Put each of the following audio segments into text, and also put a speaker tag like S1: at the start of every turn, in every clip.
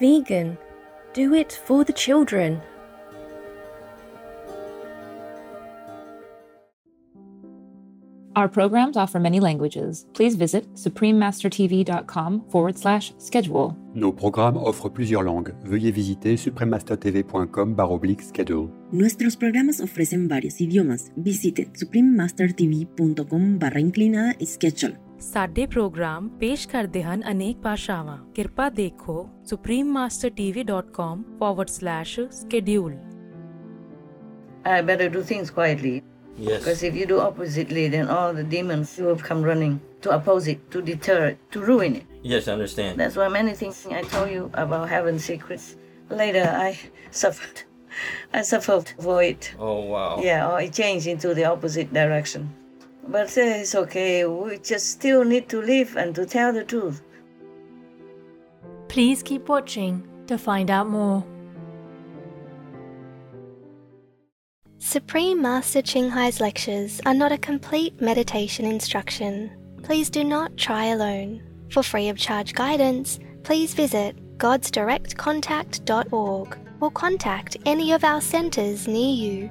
S1: Vegan. Do it for the children.
S2: Our programs offer many languages. Please visit suprememastertv.com forward slash schedule.
S3: Nos programmes offrent plusieurs langues. Veuillez visiter suprememastertv.com schedule.
S4: Nuestros programas ofrecen varios idiomas. Visite suprememastertv.com barra inclinada schedule.
S5: ਸਾਡੇ programme ਪੇਸ਼ ਕਰਦੇ ਹਨ ਅਨੇਕ ਭਾਸ਼ਾਵਾਂ ਕਿਰਪਾ ਦੇਖੋ suprememastertv.com/schedule
S6: I better do things quietly.
S7: Yes.
S6: Because if you do oppositely, then all the demons will come running to oppose it, to deter it, to ruin it.
S7: Yes, I understand.
S6: That's why many things I told you about heaven's secrets. Later, I suffered. I suffered for it.
S7: Oh, wow.
S6: Yeah, or it changed into the opposite direction. But uh, it's okay. We just still need to live and to tell the truth.
S5: Please keep watching to find out more.
S8: Supreme Master Ching Hai's lectures are not a complete meditation instruction. Please do not try alone. For free of charge guidance, please visit godsdirectcontact.org or contact any of our centres near you.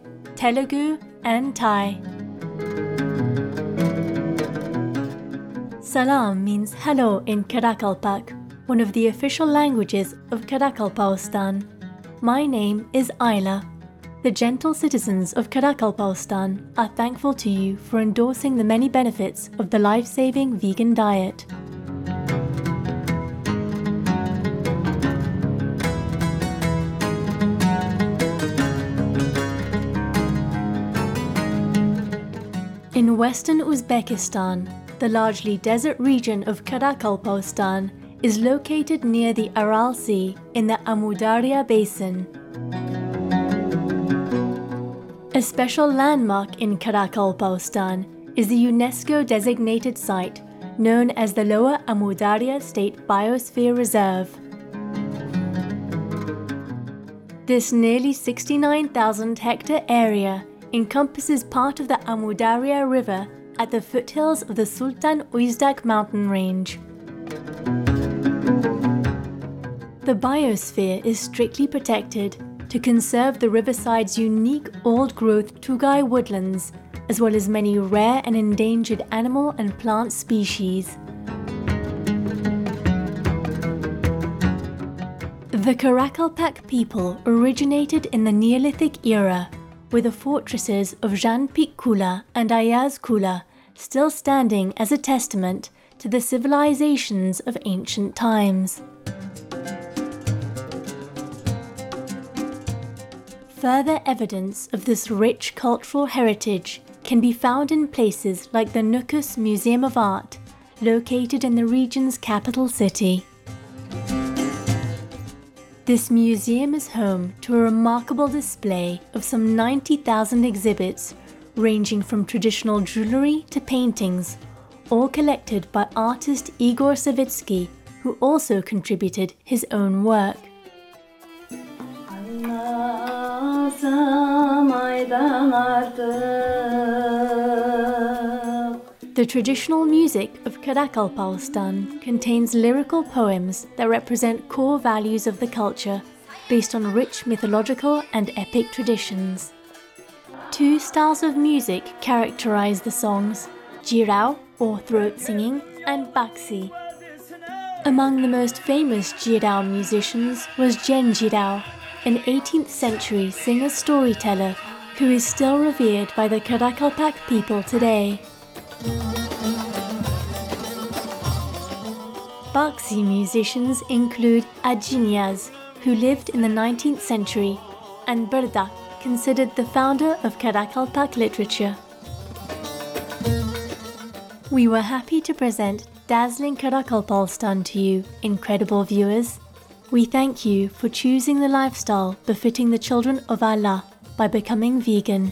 S5: Telugu, and Thai. Salam means hello in Karakalpak, one of the official languages of Karakalpakstan. My name is Ayla. The gentle citizens of Karakalpakstan are thankful to you for endorsing the many benefits of the life saving vegan diet. In western Uzbekistan, the largely desert region of Karakalpakstan is located near the Aral Sea in the Amudarya Basin. A special landmark in Karakalpakstan is the UNESCO designated site known as the Lower Amudarya State Biosphere Reserve. This nearly 69,000 hectare area encompasses part of the Amudarya River at the foothills of the Sultan Uizdak mountain range. The biosphere is strictly protected to conserve the riverside's unique old growth Tugai woodlands, as well as many rare and endangered animal and plant species. The Karakalpak people originated in the Neolithic era, with the fortresses of Janpik Kula and Ayaz Kala still standing as a testament to the civilizations of ancient times. Further evidence of this rich cultural heritage can be found in places like the Nukus Museum of Art, located in the region's capital city. This museum is home to a remarkable display of some 90,000 exhibits, ranging from traditional jewelry to paintings, all collected by artist Igor Savitsky, who also contributed his own work. The traditional music of Karakalpakstan contains lyrical poems that represent core values of the culture based on rich mythological and epic traditions. Two styles of music characterize the songs jirao, or throat singing, and baxi. Among the most famous jirao musicians was Jen Jirao, an 18th century singer storyteller who is still revered by the Karakalpak people today. Baxi musicians include Ajinyas, who lived in the 19th century, and Bardak, considered the founder of Karakalpak literature. We were happy to present dazzling Karakalpakstan to you, incredible viewers. We thank you for choosing the lifestyle befitting the children of Allah by becoming vegan.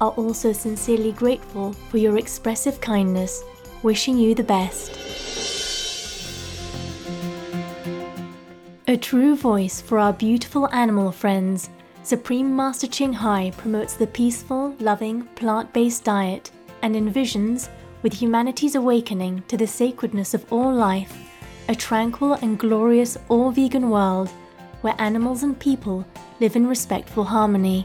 S5: are also sincerely grateful for your expressive kindness, wishing you the best. A true voice for our beautiful animal friends, Supreme Master Ching Hai promotes the peaceful, loving, plant based diet and envisions, with humanity's awakening to the sacredness of all life, a tranquil and glorious all vegan world where animals and people live in respectful harmony.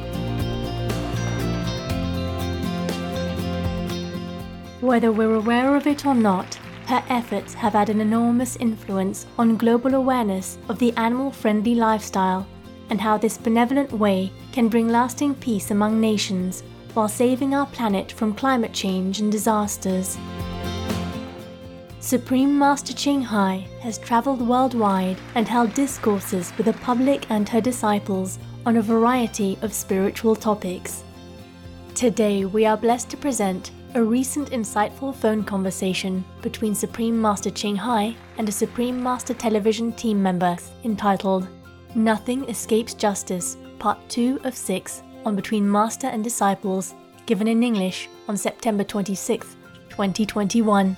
S5: Whether we're aware of it or not, her efforts have had an enormous influence on global awareness of the animal friendly lifestyle and how this benevolent way can bring lasting peace among nations while saving our planet from climate change and disasters. Supreme Master Ching Hai has traveled worldwide and held discourses with the public and her disciples on a variety of spiritual topics. Today, we are blessed to present a recent insightful phone conversation between Supreme Master Ching Hai and a Supreme Master Television team member entitled Nothing Escapes Justice, Part 2 of 6 on Between Master and Disciples, given in English on September 26, 2021.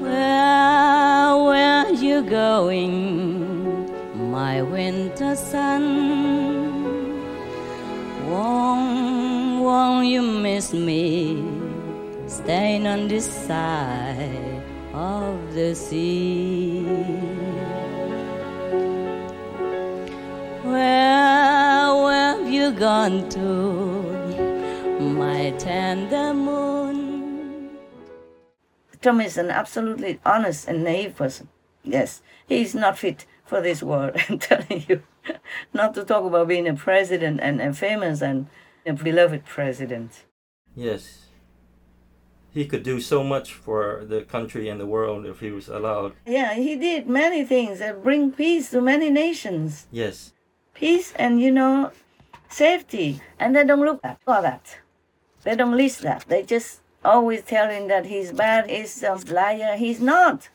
S7: Where, where you going, my winter sun? Won't you miss me, staying on this side of the sea? Where, where have you gone to, my tender moon?
S6: Tom is an absolutely honest and naive person. Yes, he's not fit for this world. I'm telling you, not to talk about being a president and a famous and a beloved president.
S9: Yes. He could do so much for the country and the world if he was allowed.
S6: Yeah, he did many things that bring peace to many nations.
S9: Yes.
S6: Peace and, you know, safety. And they don't look at all that. They don't list that. They just always tell him that he's bad, he's a liar. He's not.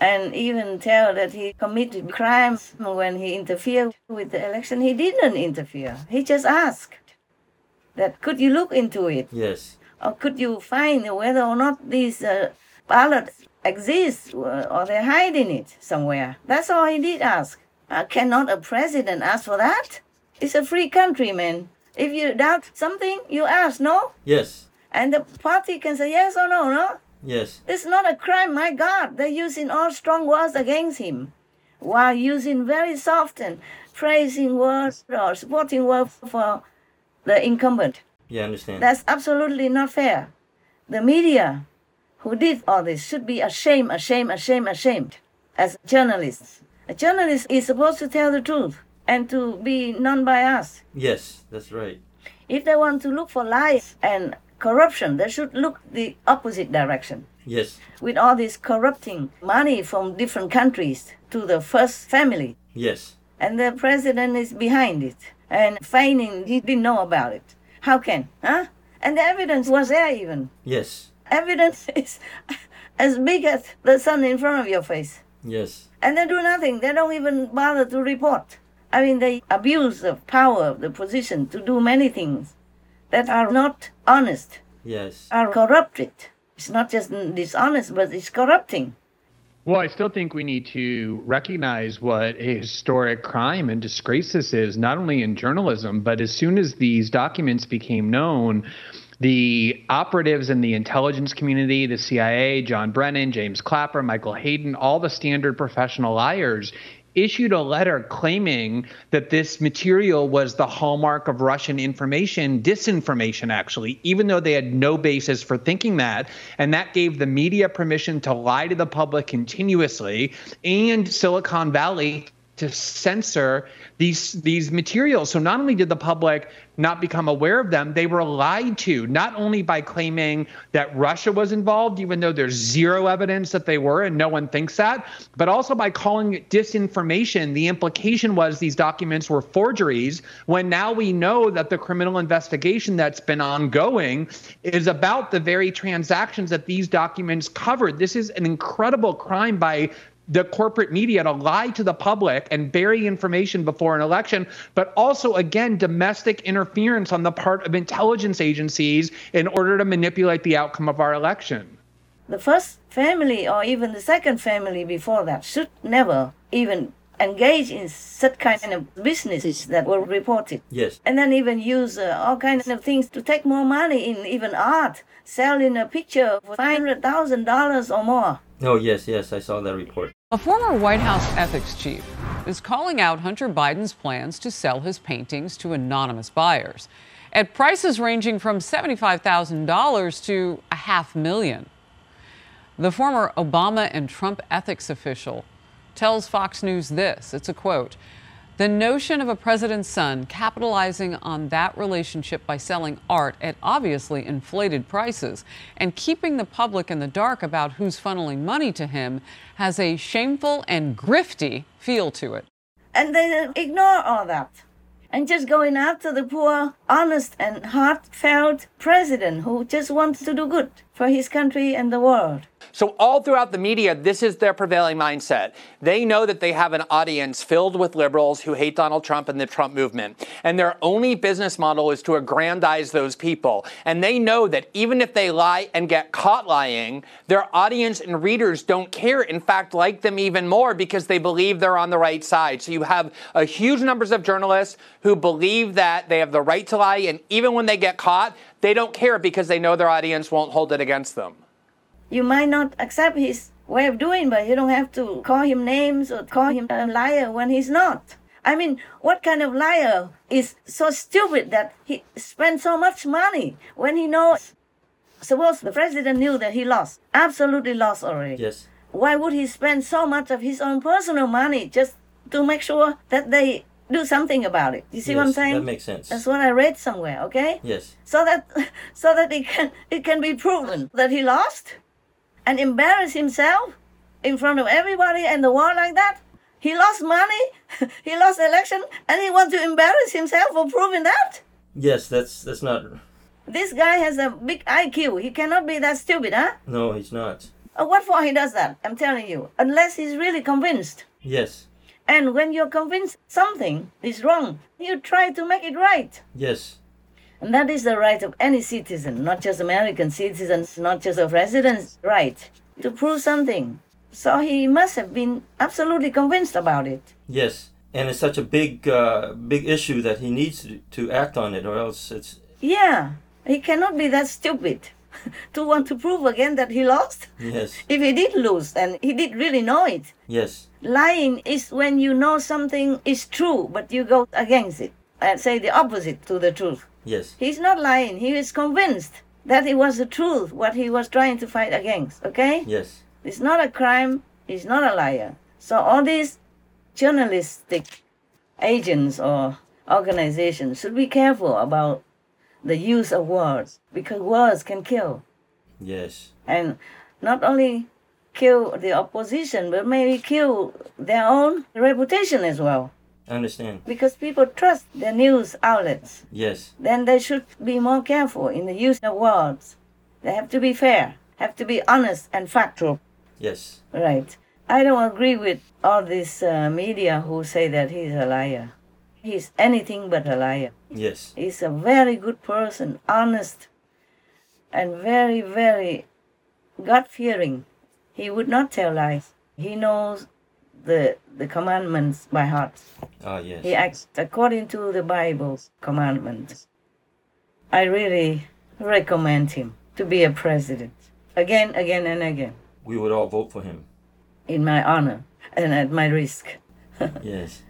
S6: And even tell that he committed crimes when he interfered with the election. He didn't interfere. He just asked that could you look into it?
S9: Yes.
S6: Or could you find whether or not these uh, ballots exist uh, or they're hiding it somewhere? That's all he did ask. Uh, cannot a president ask for that? It's a free country, man. If you doubt something, you ask, no?
S9: Yes.
S6: And the party can say yes or no, no?
S9: Yes.
S6: It's not a crime, my God. They're using all strong words against him while using very soft and praising words or supporting words for the incumbent.
S9: Yeah, I understand.
S6: That's absolutely not fair. The media who did all this should be ashamed, ashamed, ashamed, ashamed as journalists. A journalist is supposed to tell the truth and to be non biased.
S9: yes, that's right.
S6: If they want to look for lies and corruption, they should look the opposite direction.
S9: Yes.
S6: With all this corrupting money from different countries to the first family,
S9: Yes.
S6: and the president is behind it and feigning he didn't know about it. How can? Huh? And the evidence was there even.
S9: Yes.
S6: Evidence is as big as the sun in front of your face.
S9: Yes.
S6: And they do nothing. They don't even bother to report. I mean, they abuse the power of the position to do many things that are not honest,
S9: Yes.
S6: are corrupted. It's not just dishonest, but it's corrupting.
S10: Well, I still think we need to recognize what a historic crime and disgrace this is, not only in journalism, but as soon as these documents became known, the operatives in the intelligence community, the CIA, John Brennan, James Clapper, Michael Hayden, all the standard professional liars issued a letter claiming that this material was the hallmark of Russian information, disinformation, actually, even though they had no basis for thinking that. And that gave the media permission to lie to the public continuously and Silicon Valley to censor these these materials. So not only did the public not become aware of them, they were lied to, not only by claiming that Russia was involved, even though there's zero evidence that they were and no one thinks that, but also by calling it disinformation. The implication was these documents were forgeries, when now we know that the criminal investigation that's been ongoing is about the very transactions that these documents covered. This is an incredible crime by the corporate media to lie to the public and bury information before an election, but also, again, domestic interference on the part of intelligence agencies in order to manipulate the outcome of our election.
S6: The first family, or even the second family before that, should never even engage in such kind of businesses that were reported.
S9: Yes.
S6: And then even use uh, all kinds of things to take more money in even art, selling a picture for $500,000 or more.
S9: Oh, yes, yes, I saw that report.
S11: A former White House ethics chief is calling out Hunter Biden's plans to sell his paintings to anonymous buyers at prices ranging from $75,000 to a half million. The former Obama and Trump ethics official tells Fox News this it's a quote the notion of a president's son capitalizing on that relationship by selling art at obviously inflated prices and keeping the public in the dark about who's funneling money to him has a shameful and grifty feel to it.
S6: And they ignore all that and just going after the poor, honest, and heartfelt president who just wants to do good for his country and the world.
S12: So, all throughout the media, this is their prevailing mindset. They know that they have an audience filled with liberals who hate Donald Trump and the Trump movement. And their only business model is to aggrandize those people. And they know that even if they lie and get caught lying, their audience and readers don't care. In fact, like them even more because they believe they're on the right side. So, you have a huge numbers of journalists who believe that they have the right to lie. And even when they get caught, they don't care because they know their audience won't hold it against them.
S6: You might not accept his way of doing, but you don't have to call him names or call him a liar when he's not. I mean, what kind of liar is so stupid that he spent so much money when he knows? Suppose the president knew that he lost, absolutely lost already.
S9: Yes.
S6: Why would he spend so much of his own personal money just to make sure that they do something about it? You see
S9: yes,
S6: what I'm saying?
S9: That makes sense.
S6: That's what I read somewhere. Okay.
S9: Yes.
S6: So that so that it can it can be proven that he lost and embarrass himself in front of everybody and the world like that. He lost money, he lost election, and he wants to embarrass himself for proving that.
S9: Yes, that's that's not.
S6: This guy has a big IQ. He cannot be that stupid, huh?
S9: No, he's not.
S6: Uh, what for he does that? I'm telling you, unless he's really convinced.
S9: Yes.
S6: And when you're convinced something is wrong, you try to make it right.
S9: Yes.
S6: And that is the right of any citizen, not just American citizens, not just of resident's right, to prove something. So he must have been absolutely convinced about it.
S9: Yes, and it's such a big, uh, big issue that he needs to, to act on it, or else it's.
S6: Yeah, he cannot be that stupid to want to prove again that he lost.
S9: Yes.
S6: If he did lose, and he did really know it.
S9: Yes.
S6: Lying is when you know something is true, but you go against it and say the opposite to the truth.
S9: Yes.
S6: He's not lying. He is convinced that it was the truth, what he was trying to fight against. Okay?
S9: Yes.
S6: It's not a crime. He's not a liar. So all these journalistic agents or organizations should be careful about the use of words because words can kill.
S9: Yes.
S6: And not only kill the opposition, but maybe kill their own reputation as well.
S9: I understand.
S6: Because people trust the news outlets.
S9: Yes.
S6: Then they should be more careful in the use of words. They have to be fair, have to be honest and factual.
S9: Yes.
S6: Right. I don't agree with all this uh, media who say that he's a liar. He's anything but a liar.
S9: Yes.
S6: He's a very good person, honest, and very, very God fearing. He would not tell lies. He knows the the commandments by heart.
S9: Ah, yes.
S6: He acts according to the Bible's commandments. I really recommend him to be a president again, again, and again
S9: We would all vote for him.
S6: in my honor and at my risk.
S9: Yes.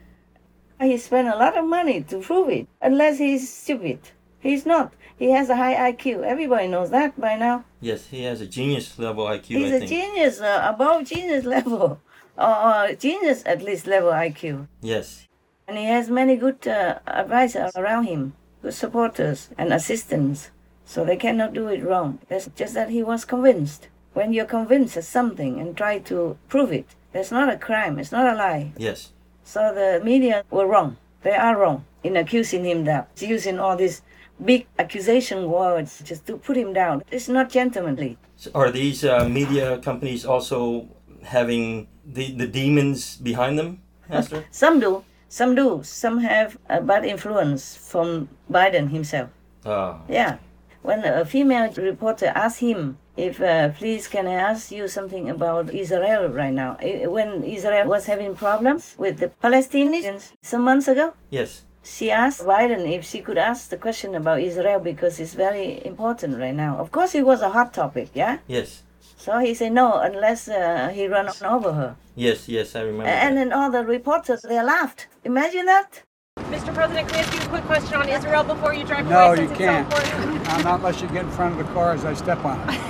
S6: He spent a lot of money to prove it, unless he's stupid. He's not. He has a high IQ. Everybody knows that by now.
S9: Yes, he has a genius level IQ,
S6: He's
S9: I
S6: a
S9: think.
S6: genius, uh, above genius level, or, or genius at least level IQ.
S9: Yes.
S6: And he has many good uh, advisors around him, good supporters and assistants, so they cannot do it wrong. It's just that he was convinced. When you're convinced of something and try to prove it, that's not a crime, it's not a lie.
S9: Yes.
S6: So the media were wrong. They are wrong in accusing him that using all these big accusation words just to put him down. It's not gentlemanly.
S9: So are these uh, media companies also having the, the demons behind them, Master?
S6: Some do, some do. Some have a bad influence from Biden himself.
S9: Ah,
S6: Yeah. When a female reporter asked him if, uh, please, can I ask you something about Israel right now? When Israel was having problems with the Palestinians some months ago,
S9: yes.
S6: she asked Biden if she could ask the question about Israel because it's very important right now. Of course, it was a hot topic, yeah?
S9: Yes.
S6: So he said no unless uh, he run over her.
S9: Yes, yes, I remember.
S6: And then all the reporters, they laughed. Imagine that.
S13: Mr. President, can I ask you a quick question on Israel before you drive
S14: No,
S13: away?
S14: you can't.
S13: It's so important?
S14: I'm not unless you get in front of the car as I step on it.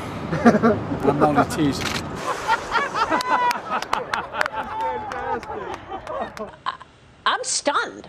S14: I'm only teasing.
S15: I'm stunned.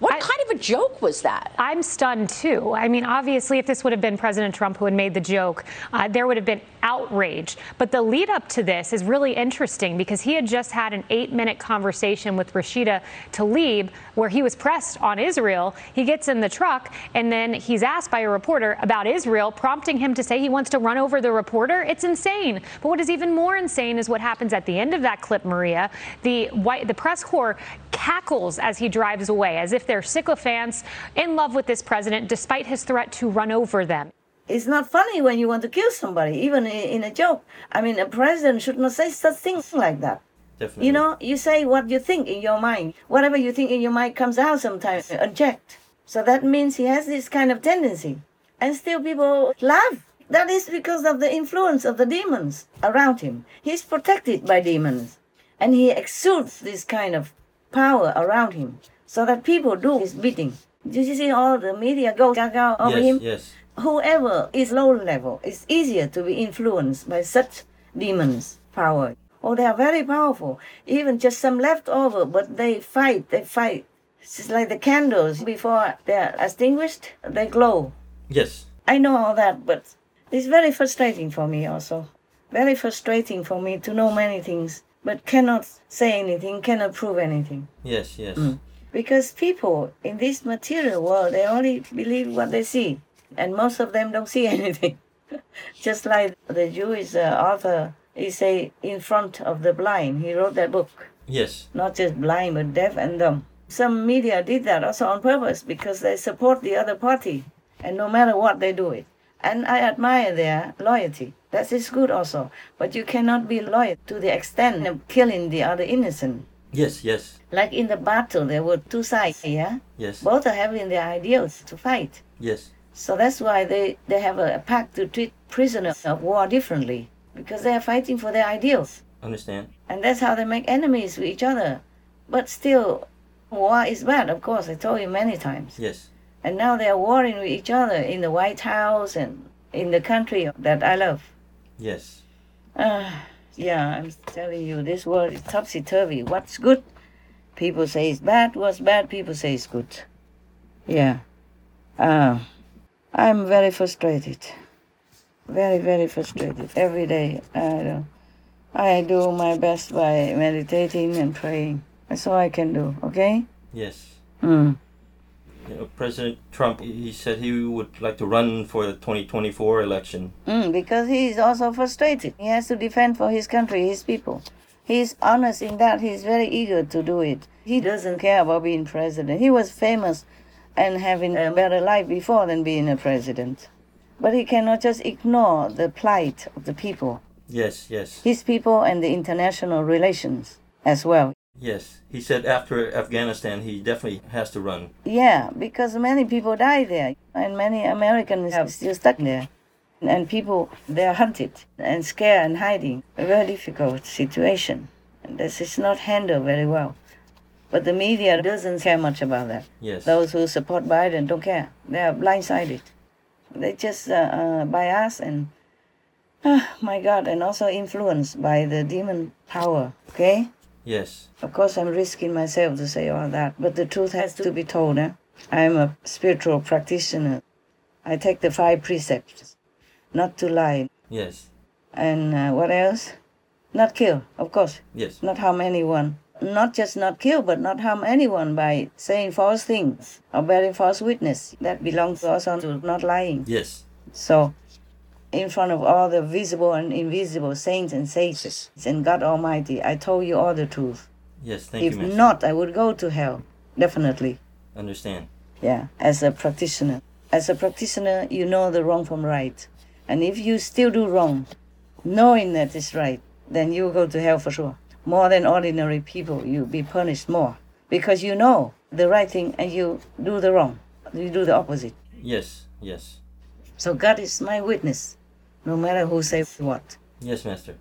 S15: What kind of a joke was that?
S16: I'm stunned too. I mean, obviously, if this would have been President Trump who had made the joke, uh, there would have been outrage. But the lead up to this is really interesting because he had just had an eight minute conversation with Rashida Tlaib where he was pressed on Israel. He gets in the truck and then he's asked by a reporter about Israel, prompting him to say he wants to run over the reporter. It's insane. But what is even more insane is what happens at the end of that clip, Maria. The white, the press corps cackles as he drives away, as if they're sycophants in love with this president, despite his threat to run over them.
S6: It's not funny when you want to kill somebody, even in a joke. I mean, a president should not say such things like that.
S9: Definitely.
S6: You know, you say what you think in your mind. Whatever you think in your mind comes out sometimes unchecked. So that means he has this kind of tendency. And still people laugh. That is because of the influence of the demons around him. He's protected by demons. And he exudes this kind of power around him. So that people do his bidding. Did you see all the media go gaga over
S9: yes,
S6: him?
S9: yes.
S6: Whoever is low level, it's easier to be influenced by such demons' power. Oh, they are very powerful. Even just some leftover, but they fight, they fight. It's like the candles before they're extinguished, they glow.
S9: Yes.
S6: I know all that, but it's very frustrating for me also. Very frustrating for me to know many things, but cannot say anything, cannot prove anything.
S9: Yes, yes.
S6: Mm. Because people in this material world, they only believe what they see, and most of them don't see anything. Just like the Jewish uh, author, he say, in front of the blind, he wrote that book.
S9: Yes.
S6: Not just blind, but deaf and dumb. Some media did that also on purpose because they support the other party, and no matter what, they do it. And I admire their loyalty. That is good also. But you cannot be loyal to the extent of killing the other innocent.
S9: Yes, yes.
S6: Like in the battle, there were two sides, yeah?
S9: Yes.
S6: Both are having their ideals to fight.
S9: Yes.
S6: So that's why they, they have a, a pact to treat prisoners of war differently, because they are fighting for their ideals.
S9: Understand?
S6: And that's how they make enemies with each other. But still, war is bad, of course, I told you many times.
S9: Yes.
S6: And now they are warring with each other in the White House and in the country that I love.
S9: Yes.
S6: Uh, yeah, I'm telling you, this world is topsy turvy. What's good? People say it's bad. What's bad? People say it's good. Yeah. Uh, I'm very frustrated. Very, very frustrated. Every day, I do, I do my best by meditating and praying. That's all I can do, okay?
S9: Yes.
S6: Mm.
S9: You know, President Trump, he said he would like to run for the 2024 election.
S6: Mm, because he is also frustrated. He has to defend for his country, his people. He's honest in that. He's very eager to do it. He doesn't care about being president. He was famous and having a better life before than being a president. But he cannot just ignore the plight of the people.
S9: Yes, yes.
S6: His people and the international relations as well.
S9: Yes, he said after Afghanistan, he definitely has to run.
S6: Yeah, because many people die there, and many Americans are still stuck there. And people, they're hunted and scared and hiding. A very difficult situation. And this is not handled very well. But the media doesn't care much about that.
S9: Yes.
S6: Those who support Biden don't care. They are blindsided. They just uh, uh, bias and, oh my God, and also influenced by the demon power. Okay?
S9: Yes.
S6: Of course, I'm risking myself to say all that, but the truth has to be told. Eh? I'm a spiritual practitioner. I take the five precepts not to lie.
S9: Yes.
S6: And uh, what else? Not kill, of course.
S9: Yes.
S6: Not harm anyone. Not just not kill, but not harm anyone by saying false things or bearing false witness. That belongs also to not lying.
S9: Yes.
S6: So, in front of all the visible and invisible saints and sages and God Almighty, I told you all the truth.
S9: Yes, thank
S6: if
S9: you, Master.
S6: not, I would go to hell. Definitely.
S9: Understand.
S6: Yeah, as a practitioner. As a practitioner, you know the wrong from right. And if you still do wrong, knowing that it's right, then you will go to hell for sure. More than ordinary people, you be punished more because you know the right thing and you do the wrong. You do the opposite.
S9: Yes, yes.
S6: So God is my witness, no matter who says what.
S9: Yes, Master.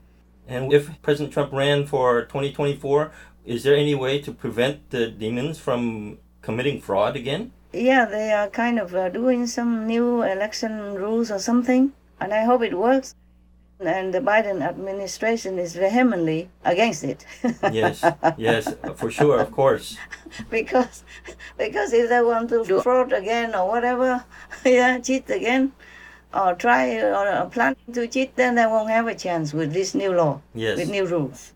S9: And if President Trump ran for 2024, is there any way to prevent the demons from committing fraud again?
S6: Yeah, they are kind of uh, doing some new election rules or something, and I hope it works. And the Biden administration is vehemently against it.
S9: yes, yes, for sure, of course.
S6: because because if they want to do fraud again or whatever, yeah, cheat again, or try or plan to cheat, then they won't have a chance with this new law,
S9: Yes.
S6: with new rules.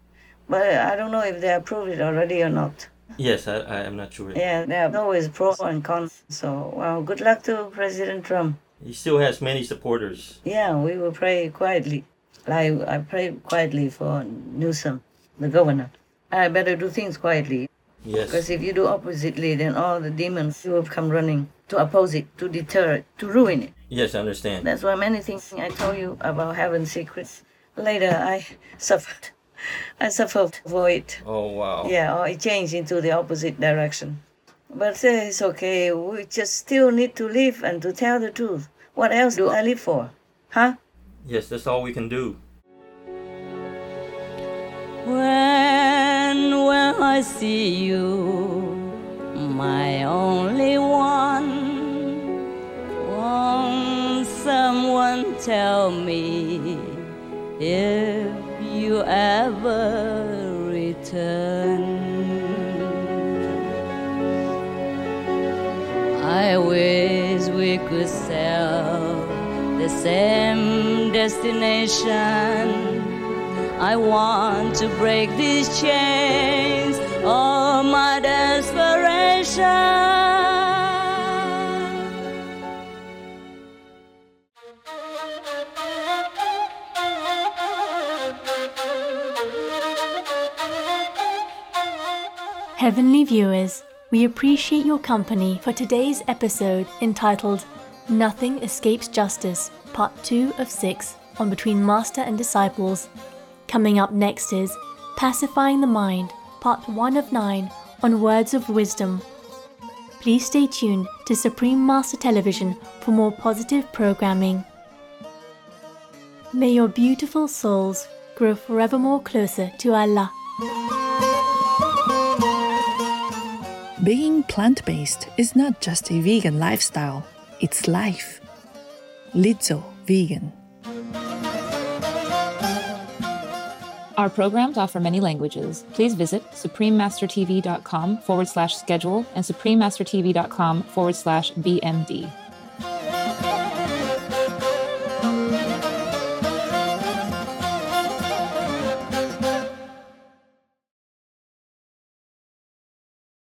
S6: But I don't know if they approved it already or not.
S9: Yes, I, I am not sure.
S6: Yeah, there are always pros and cons. So, well, good luck to President Trump.
S9: He still has many supporters.
S6: Yeah, we will pray quietly. Like I prayed quietly for Newsom, the governor. I better do things quietly.
S9: Yes.
S6: Because if you do oppositely, then all the demons will come running to oppose it, to deter it, to ruin it.
S9: Yes, I understand.
S6: That's why many things I told you about having secrets. Later, I suffered. I suffered for it.
S9: Oh, wow.
S6: Yeah, or it changed into the opposite direction. But uh, it's okay. We just still need to live and to tell the truth. What else do I live for? Huh?
S9: Yes, that's all we can do.
S7: When will I see you, my only one? Won't someone tell me if you ever return? I wish we could sail the same destination. I want to break these chains of my desperation.
S5: Heavenly viewers, we appreciate your company for today's episode entitled Nothing Escapes Justice, Part 2 of 6 on Between Master and Disciples. Coming up next is Pacifying the Mind, Part 1 of 9 on Words of Wisdom. Please stay tuned to Supreme Master Television for more positive programming. May your beautiful souls grow forevermore closer to Allah.
S17: Being plant based is not just a vegan lifestyle, it's life. Lizzo Vegan.
S2: Our programs offer many languages. Please visit suprememastertv.com forward slash schedule and suprememastertv.com forward slash BMD.